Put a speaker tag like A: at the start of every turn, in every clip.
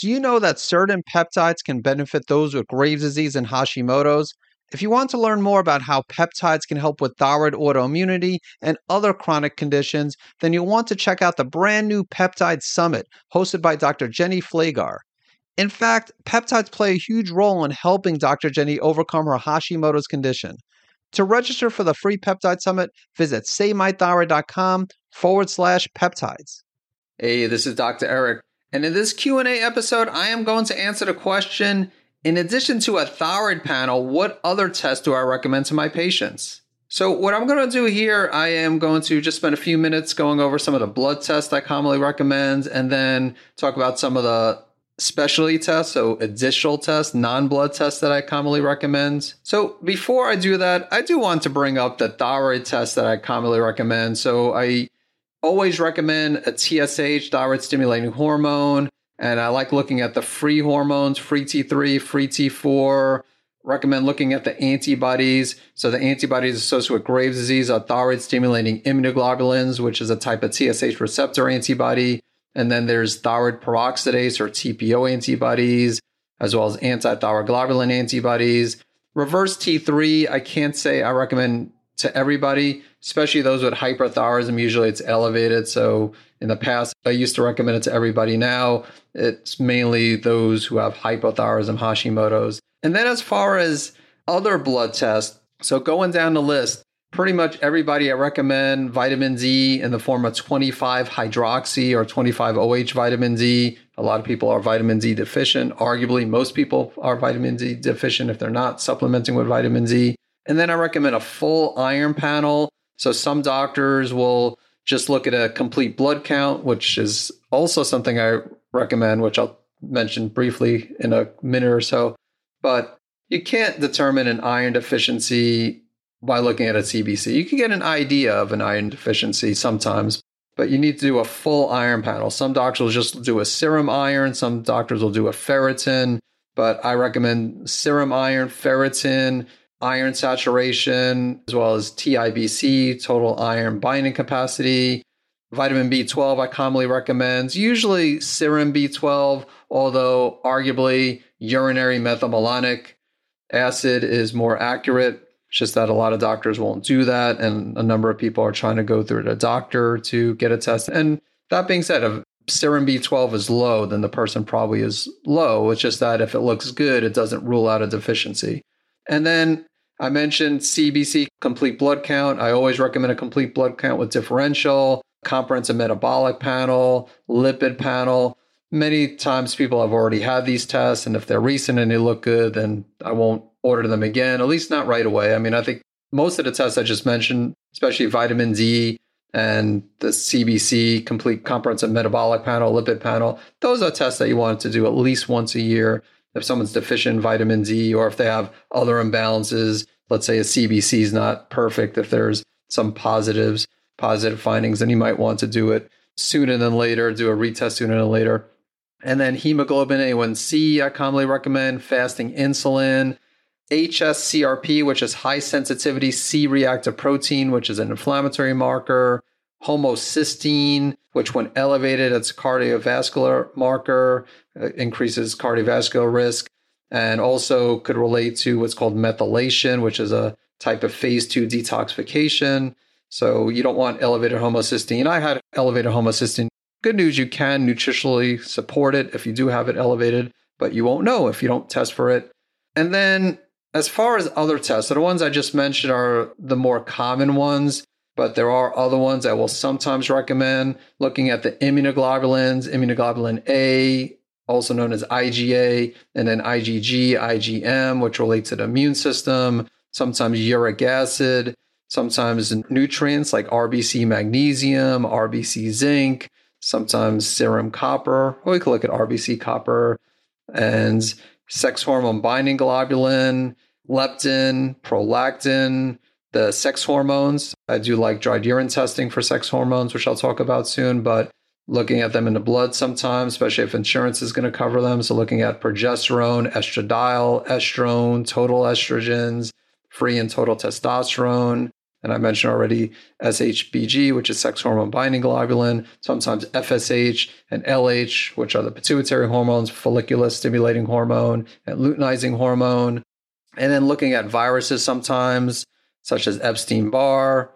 A: Do you know that certain peptides can benefit those with Graves' disease and Hashimoto's? If you want to learn more about how peptides can help with thyroid autoimmunity and other chronic conditions, then you'll want to check out the brand new Peptide Summit hosted by Dr. Jenny Flagar. In fact, peptides play a huge role in helping Dr. Jenny overcome her Hashimoto's condition. To register for the free peptide summit, visit savemythyroid.com forward slash peptides.
B: Hey, this is Dr. Eric. And in this Q&A episode, I am going to answer the question, in addition to a thyroid panel, what other tests do I recommend to my patients? So what I'm going to do here, I am going to just spend a few minutes going over some of the blood tests I commonly recommend and then talk about some of the specialty tests, so additional tests, non-blood tests that I commonly recommend. So before I do that, I do want to bring up the thyroid test that I commonly recommend. So I always recommend a TSH, thyroid stimulating hormone, and I like looking at the free hormones, free T3, free T4. Recommend looking at the antibodies. So the antibodies associated with Graves' disease are thyroid stimulating immunoglobulins, which is a type of TSH receptor antibody. And then there's thyroid peroxidase or TPO antibodies, as well as anti-thyroglobulin antibodies. Reverse T3, I can't say I recommend to everybody, especially those with hyperthyroidism. Usually it's elevated. So in the past, I used to recommend it to everybody. Now it's mainly those who have hypothyroidism, Hashimoto's. And then as far as other blood tests, so going down the list, pretty much everybody I recommend vitamin D in the form of 25 hydroxy or 25 OH vitamin D. A lot of people are vitamin D deficient. Arguably, most people are vitamin D deficient if they're not supplementing with vitamin D. And then I recommend a full iron panel. So some doctors will just look at a complete blood count, which is also something I recommend, which I'll mention briefly in a minute or so. But you can't determine an iron deficiency by looking at a CBC. You can get an idea of an iron deficiency sometimes, but you need to do a full iron panel. Some doctors will just do a serum iron, some doctors will do a ferritin, but I recommend serum iron, ferritin, iron saturation, as well as TIBC, total iron binding capacity. Vitamin B12, I commonly recommend. Usually serum B12, although arguably urinary methylmalonic acid is more accurate. It's just that a lot of doctors won't do that. And a number of people are trying to go through the doctor to get a test. And that being said, if serum B12 is low, then the person probably is low. It's just that if it looks good, it doesn't rule out a deficiency. And then I mentioned CBC, complete blood count. I always recommend a complete blood count with differential, comprehensive metabolic panel, lipid panel. Many times people have already had these tests, and if they're recent and they look good, then I won't order them again, at least not right away. I mean, I think most of the tests I just mentioned, especially vitamin D and the CBC, complete comprehensive metabolic panel, lipid panel, those are tests that you want to do at least once a year if someone's deficient in vitamin D or if they have other imbalances, let's say a CBC is not perfect, if there's some positives, positive findings, then you might want to do it sooner than later, do a retest sooner than later. And then hemoglobin A1C, I commonly recommend fasting insulin, HSCRP, which is high sensitivity C reactive protein, which is an inflammatory marker, homocysteine, which when elevated, it's a cardiovascular marker, uh, increases cardiovascular risk, and also could relate to what's called methylation, which is a type of phase two detoxification. So you don't want elevated homocysteine. I had elevated homocysteine. Good news, you can nutritionally support it if you do have it elevated, but you won't know if you don't test for it. And then as far as other tests, so the ones I just mentioned are the more common ones but there are other ones I will sometimes recommend looking at the immunoglobulins, immunoglobulin A, also known as IgA, and then IgG, IgM, which relates to the immune system, sometimes uric acid, sometimes nutrients like RBC magnesium, RBC zinc, sometimes serum copper. we can look at RBC copper and sex hormone binding globulin, leptin, prolactin, the sex hormones. I do like dried urine testing for sex hormones, which I'll talk about soon, but looking at them in the blood sometimes, especially if insurance is going to cover them. So looking at progesterone, estradiol, estrone, total estrogens, free and total testosterone, And I mentioned already SHBG, which is sex hormone binding globulin, sometimes FSH and LH, which are the pituitary hormones, follicular stimulating hormone, and luteinizing hormone. And then looking at viruses sometimes, such as Epstein Barr.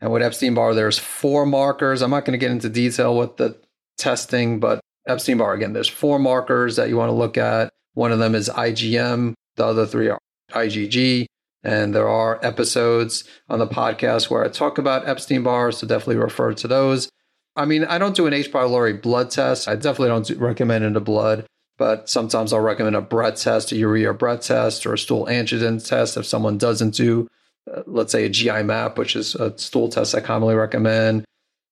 B: And with Epstein Barr, there's four markers. I'm not going to get into detail with the testing, but Epstein Barr, again, there's four markers that you want to look at. One of them is IgM, the other three are IgG. And there are episodes on the podcast where I talk about Epstein Barr, so definitely refer to those. I mean, I don't do an H. pylori blood test. I definitely don't recommend in the blood, but sometimes I'll recommend a breath test, a urea breath test, or a stool antigen test if someone doesn't do, Uh, let's say, a GI map, which is a stool test I commonly recommend.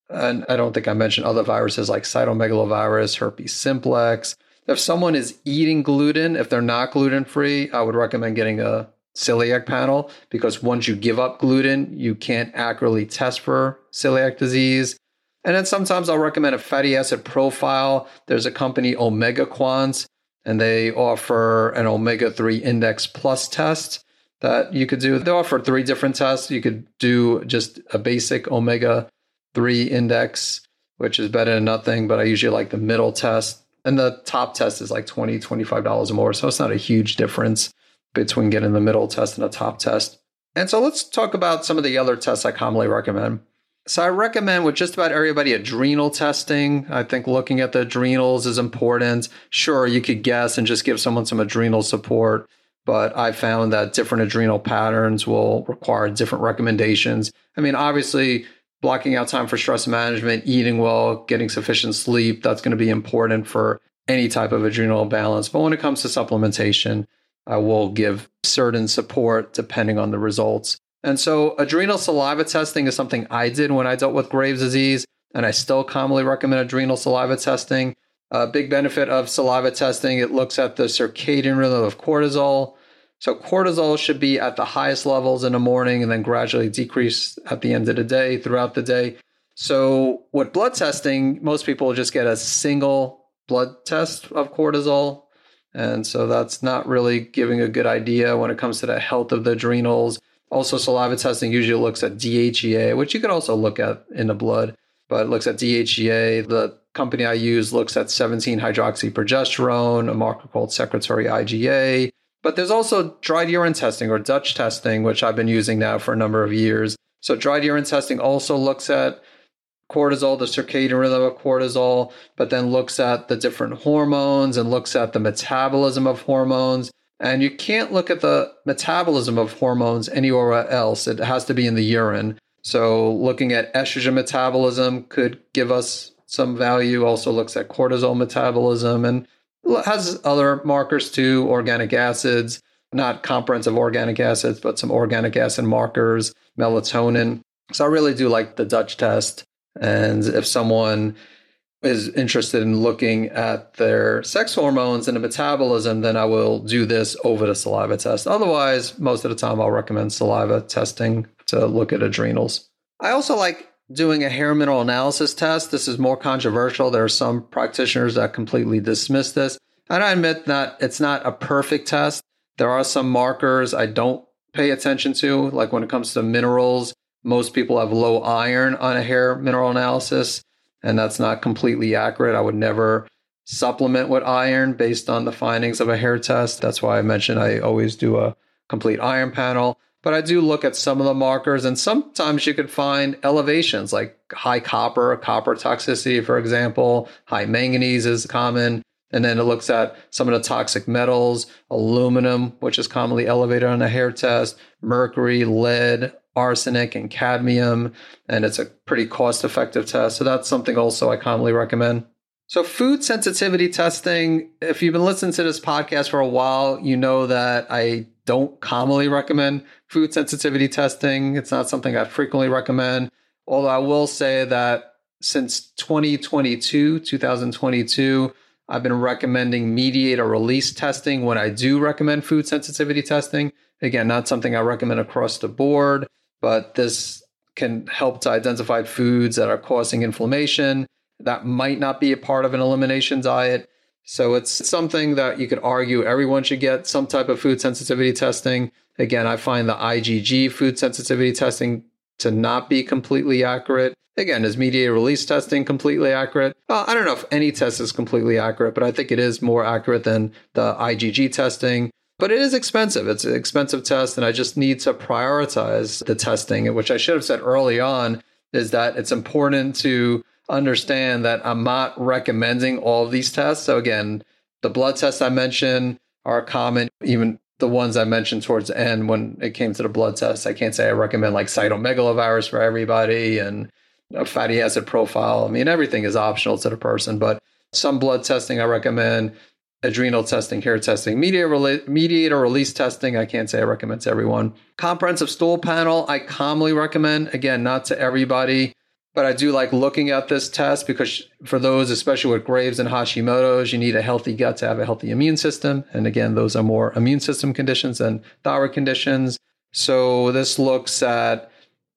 B: And I don't think I mentioned other viruses like cytomegalovirus, herpes simplex. If someone is eating gluten, if they're not gluten free, I would recommend getting a celiac panel because once you give up gluten, you can't accurately test for celiac disease. And then sometimes I'll recommend a fatty acid profile. There's a company, OmegaQuant, and they offer an omega 3 index plus test that you could do. They offer three different tests. You could do just a basic omega 3 index, which is better than nothing, but I usually like the middle test. And the top test is like $20, $25 or more. So it's not a huge difference between getting the middle test and a top test. And so let's talk about some of the other tests I commonly recommend. So I recommend with just about everybody adrenal testing. I think looking at the adrenals is important. Sure, you could guess and just give someone some adrenal support, but I found that different adrenal patterns will require different recommendations. I mean, obviously, blocking out time for stress management, eating well, getting sufficient sleep, that's going to be important for any type of adrenal balance. But when it comes to supplementation, I will give certain support depending on the results. And so, adrenal saliva testing is something I did when I dealt with Graves' disease, and I still commonly recommend adrenal saliva testing. A big benefit of saliva testing, it looks at the circadian rhythm of cortisol. So, cortisol should be at the highest levels in the morning and then gradually decrease at the end of the day, throughout the day. So, with blood testing, most people just get a single blood test of cortisol and so that's not really giving a good idea when it comes to the health of the adrenals. Also, saliva testing usually looks at DHEA, which you could also look at in the blood, but it looks at DHEA. The company I use looks at 17 hydroxyprogesterone, a marker called secretory IgA. But there's also dried urine testing or DUTCH testing, which I've been using now for a number of years. So, dried urine testing also looks at cortisol, the circadian rhythm of cortisol, but then looks at the different hormones and looks at the metabolism of hormones. And you can't look at the metabolism of hormones anywhere else. It has to be in the urine. So, looking at estrogen metabolism could give us some value. Also, looks at cortisol metabolism and has other markers too organic acids, not comprehensive organic acids, but some organic acid markers, melatonin. So, I really do like the DUTCH test. And if someone is interested in looking at their sex hormones and the metabolism, then I will do this over the saliva test. Otherwise, most of the time, I'll recommend saliva testing to look at adrenals. I also like doing a hair mineral analysis test. This is more controversial. There are some practitioners that completely dismiss this. And I admit that it's not a perfect test. There are some markers I don't pay attention to, like when it comes to minerals most people have low iron on a hair mineral analysis, and that's not completely accurate. I would never supplement with iron based on the findings of a hair test. That's why I mentioned I always do a complete iron panel. But I do look at some of the markers, and sometimes you could find elevations like high copper, copper toxicity, for example. High manganese is common. And then it looks at some of the toxic metals, aluminum, which is commonly elevated on a hair test, mercury, lead, arsenic and cadmium, and it's a pretty cost effective test. So that's something also I commonly recommend. So, food sensitivity testing, if you've been listening to this podcast for a while, you know that I don't commonly recommend food sensitivity testing. It's not something I frequently recommend. Although I will say that since 2022, 2022, I've been recommending mediator release testing when I do recommend food sensitivity testing. Again, not something I recommend across the board but this can help to identify foods that are causing inflammation. That might not be a part of an elimination diet. So it's something that you could argue everyone should get some type of food sensitivity testing. Again, I find the IgG food sensitivity testing to not be completely accurate. Again, is mediator release testing completely accurate? Well, I don't know if any test is completely accurate, but I think it is more accurate than the IgG testing. But it is expensive. It's an expensive test, and I just need to prioritize the testing, which I should have said early on is that it's important to understand that I'm not recommending all these tests. So, again, the blood tests I mentioned are common, even the ones I mentioned towards the end when it came to the blood tests. I can't say I recommend like cytomegalovirus for everybody and a fatty acid profile. I mean, everything is optional to the person, but some blood testing I recommend, adrenal testing, hair testing, mediator release testing. I can't say I recommend to everyone. Comprehensive stool panel, I commonly recommend. Again, not to everybody. But I do like looking at this test because for those, especially with Graves and Hashimoto's, you need a healthy gut to have a healthy immune system. And again, those are more immune system conditions than thyroid conditions. So this looks at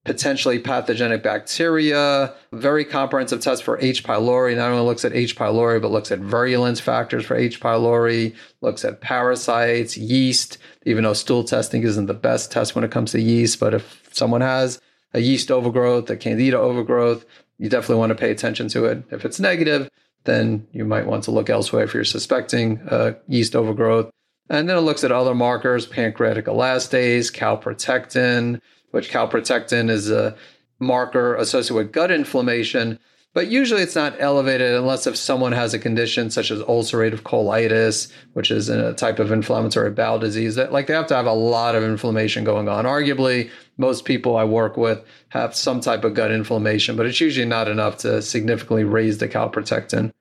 B: potentially pathogenic bacteria, very comprehensive test for H. pylori. Not only looks at H. pylori, but looks at virulence factors for H. pylori, looks at parasites, yeast, even though stool testing isn't the best test when it comes to yeast. But if someone has a yeast overgrowth, a candida overgrowth, you definitely want to pay attention to it. If it's negative, then you might want to look elsewhere if you're suspecting uh, yeast overgrowth. And then it looks at other markers, pancreatic elastase, calprotectin, which calprotectin is a marker associated with gut inflammation. But usually it's not elevated unless if someone has a condition such as ulcerative colitis, which is a type of inflammatory bowel disease that like they have to have a lot of inflammation going on. Arguably, most people I work with have some type of gut inflammation, but it's usually not enough to significantly raise the calprotectin.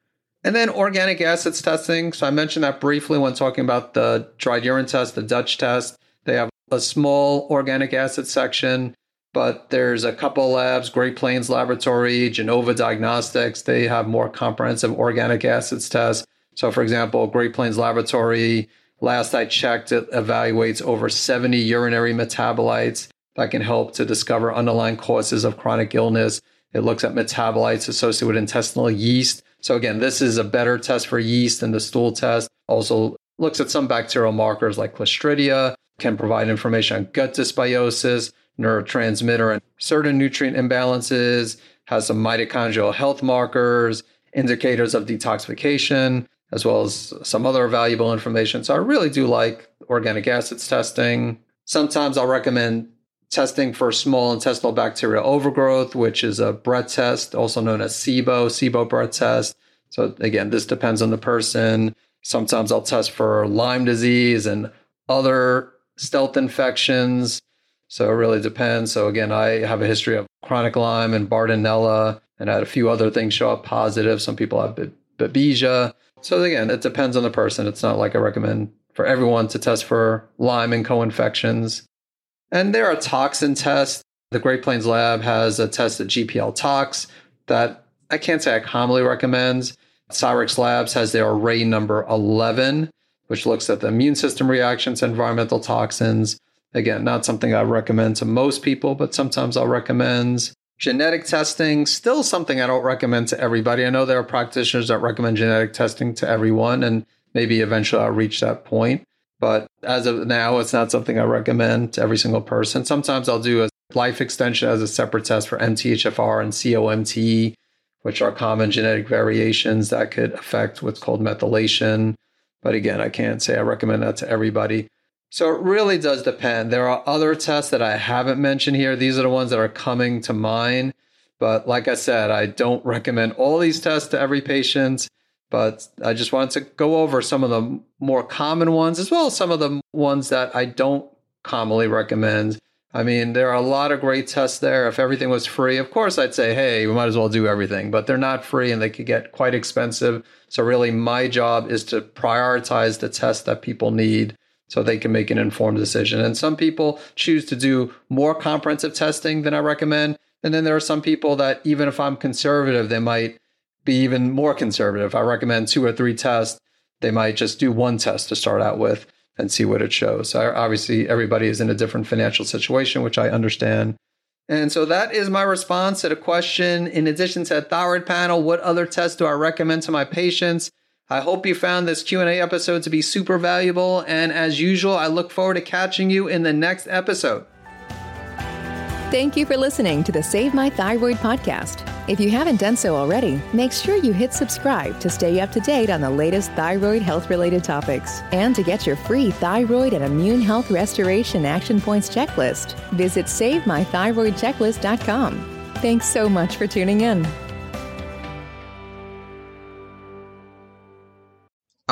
B: And then organic acids testing. So I mentioned that briefly when talking about the dried urine test, the DUTCH test. They have a small organic acid section but there's a couple labs, Great Plains Laboratory, Genova Diagnostics, they have more comprehensive organic acids tests. So, for example, Great Plains Laboratory, last I checked, it evaluates over 70 urinary metabolites that can help to discover underlying causes of chronic illness. It looks at metabolites associated with intestinal yeast. So, again, this is a better test for yeast than the stool test. Also, looks at some bacterial markers like Clostridia, can provide information on gut dysbiosis neurotransmitter and certain nutrient imbalances, has some mitochondrial health markers, indicators of detoxification, as well as some other valuable information. So I really do like organic acids testing. Sometimes I'll recommend testing for small intestinal bacterial overgrowth, which is a breath test, also known as SIBO, SIBO breath test. So again, this depends on the person. Sometimes I'll test for Lyme disease and other stealth infections. So it really depends. So again, I have a history of chronic Lyme and Bartonella, and I had a few other things show up positive. Some people have Babesia. So again, it depends on the person. It's not like I recommend for everyone to test for Lyme and co-infections. And there are toxin tests. The Great Plains Lab has a test at GPL Tox that I can't say I commonly recommend. Cyrex Labs has their array number 11, which looks at the immune system reactions to environmental toxins. Again, not something I recommend to most people, but sometimes I'll recommend. Genetic testing, still something I don't recommend to everybody. I know there are practitioners that recommend genetic testing to everyone, and maybe eventually I'll reach that point. But as of now, it's not something I recommend to every single person. Sometimes I'll do a life extension as a separate test for MTHFR and COMT, which are common genetic variations that could affect what's called methylation. But again, I can't say I recommend that to everybody. So it really does depend. There are other tests that I haven't mentioned here. These are the ones that are coming to mind. But like I said, I don't recommend all these tests to every patient. But I just wanted to go over some of the more common ones as well as some of the ones that I don't commonly recommend. I mean, there are a lot of great tests there. If everything was free, of course, I'd say, hey, we might as well do everything, but they're not free and they could get quite expensive. So, really, my job is to prioritize the tests that people need so they can make an informed decision. And some people choose to do more comprehensive testing than I recommend. And then there are some people that, even if I'm conservative, they might be even more conservative. I recommend two or three tests. They might just do one test to start out with and see what it shows. So obviously, everybody is in a different financial situation, which I understand. And so that is my response to the question. In addition to a thyroid panel, what other tests do I recommend to my patients? I hope you found this Q&A episode to be super valuable and as usual, I look forward to catching you in the next episode.
C: Thank you for listening to the Save My Thyroid podcast. If you haven't done so already, make sure you hit subscribe to stay up to date on the latest thyroid health related topics. And to get your free thyroid and immune health restoration action points checklist, visit SaveMyThyroidChecklist.com. Thanks so much for tuning in.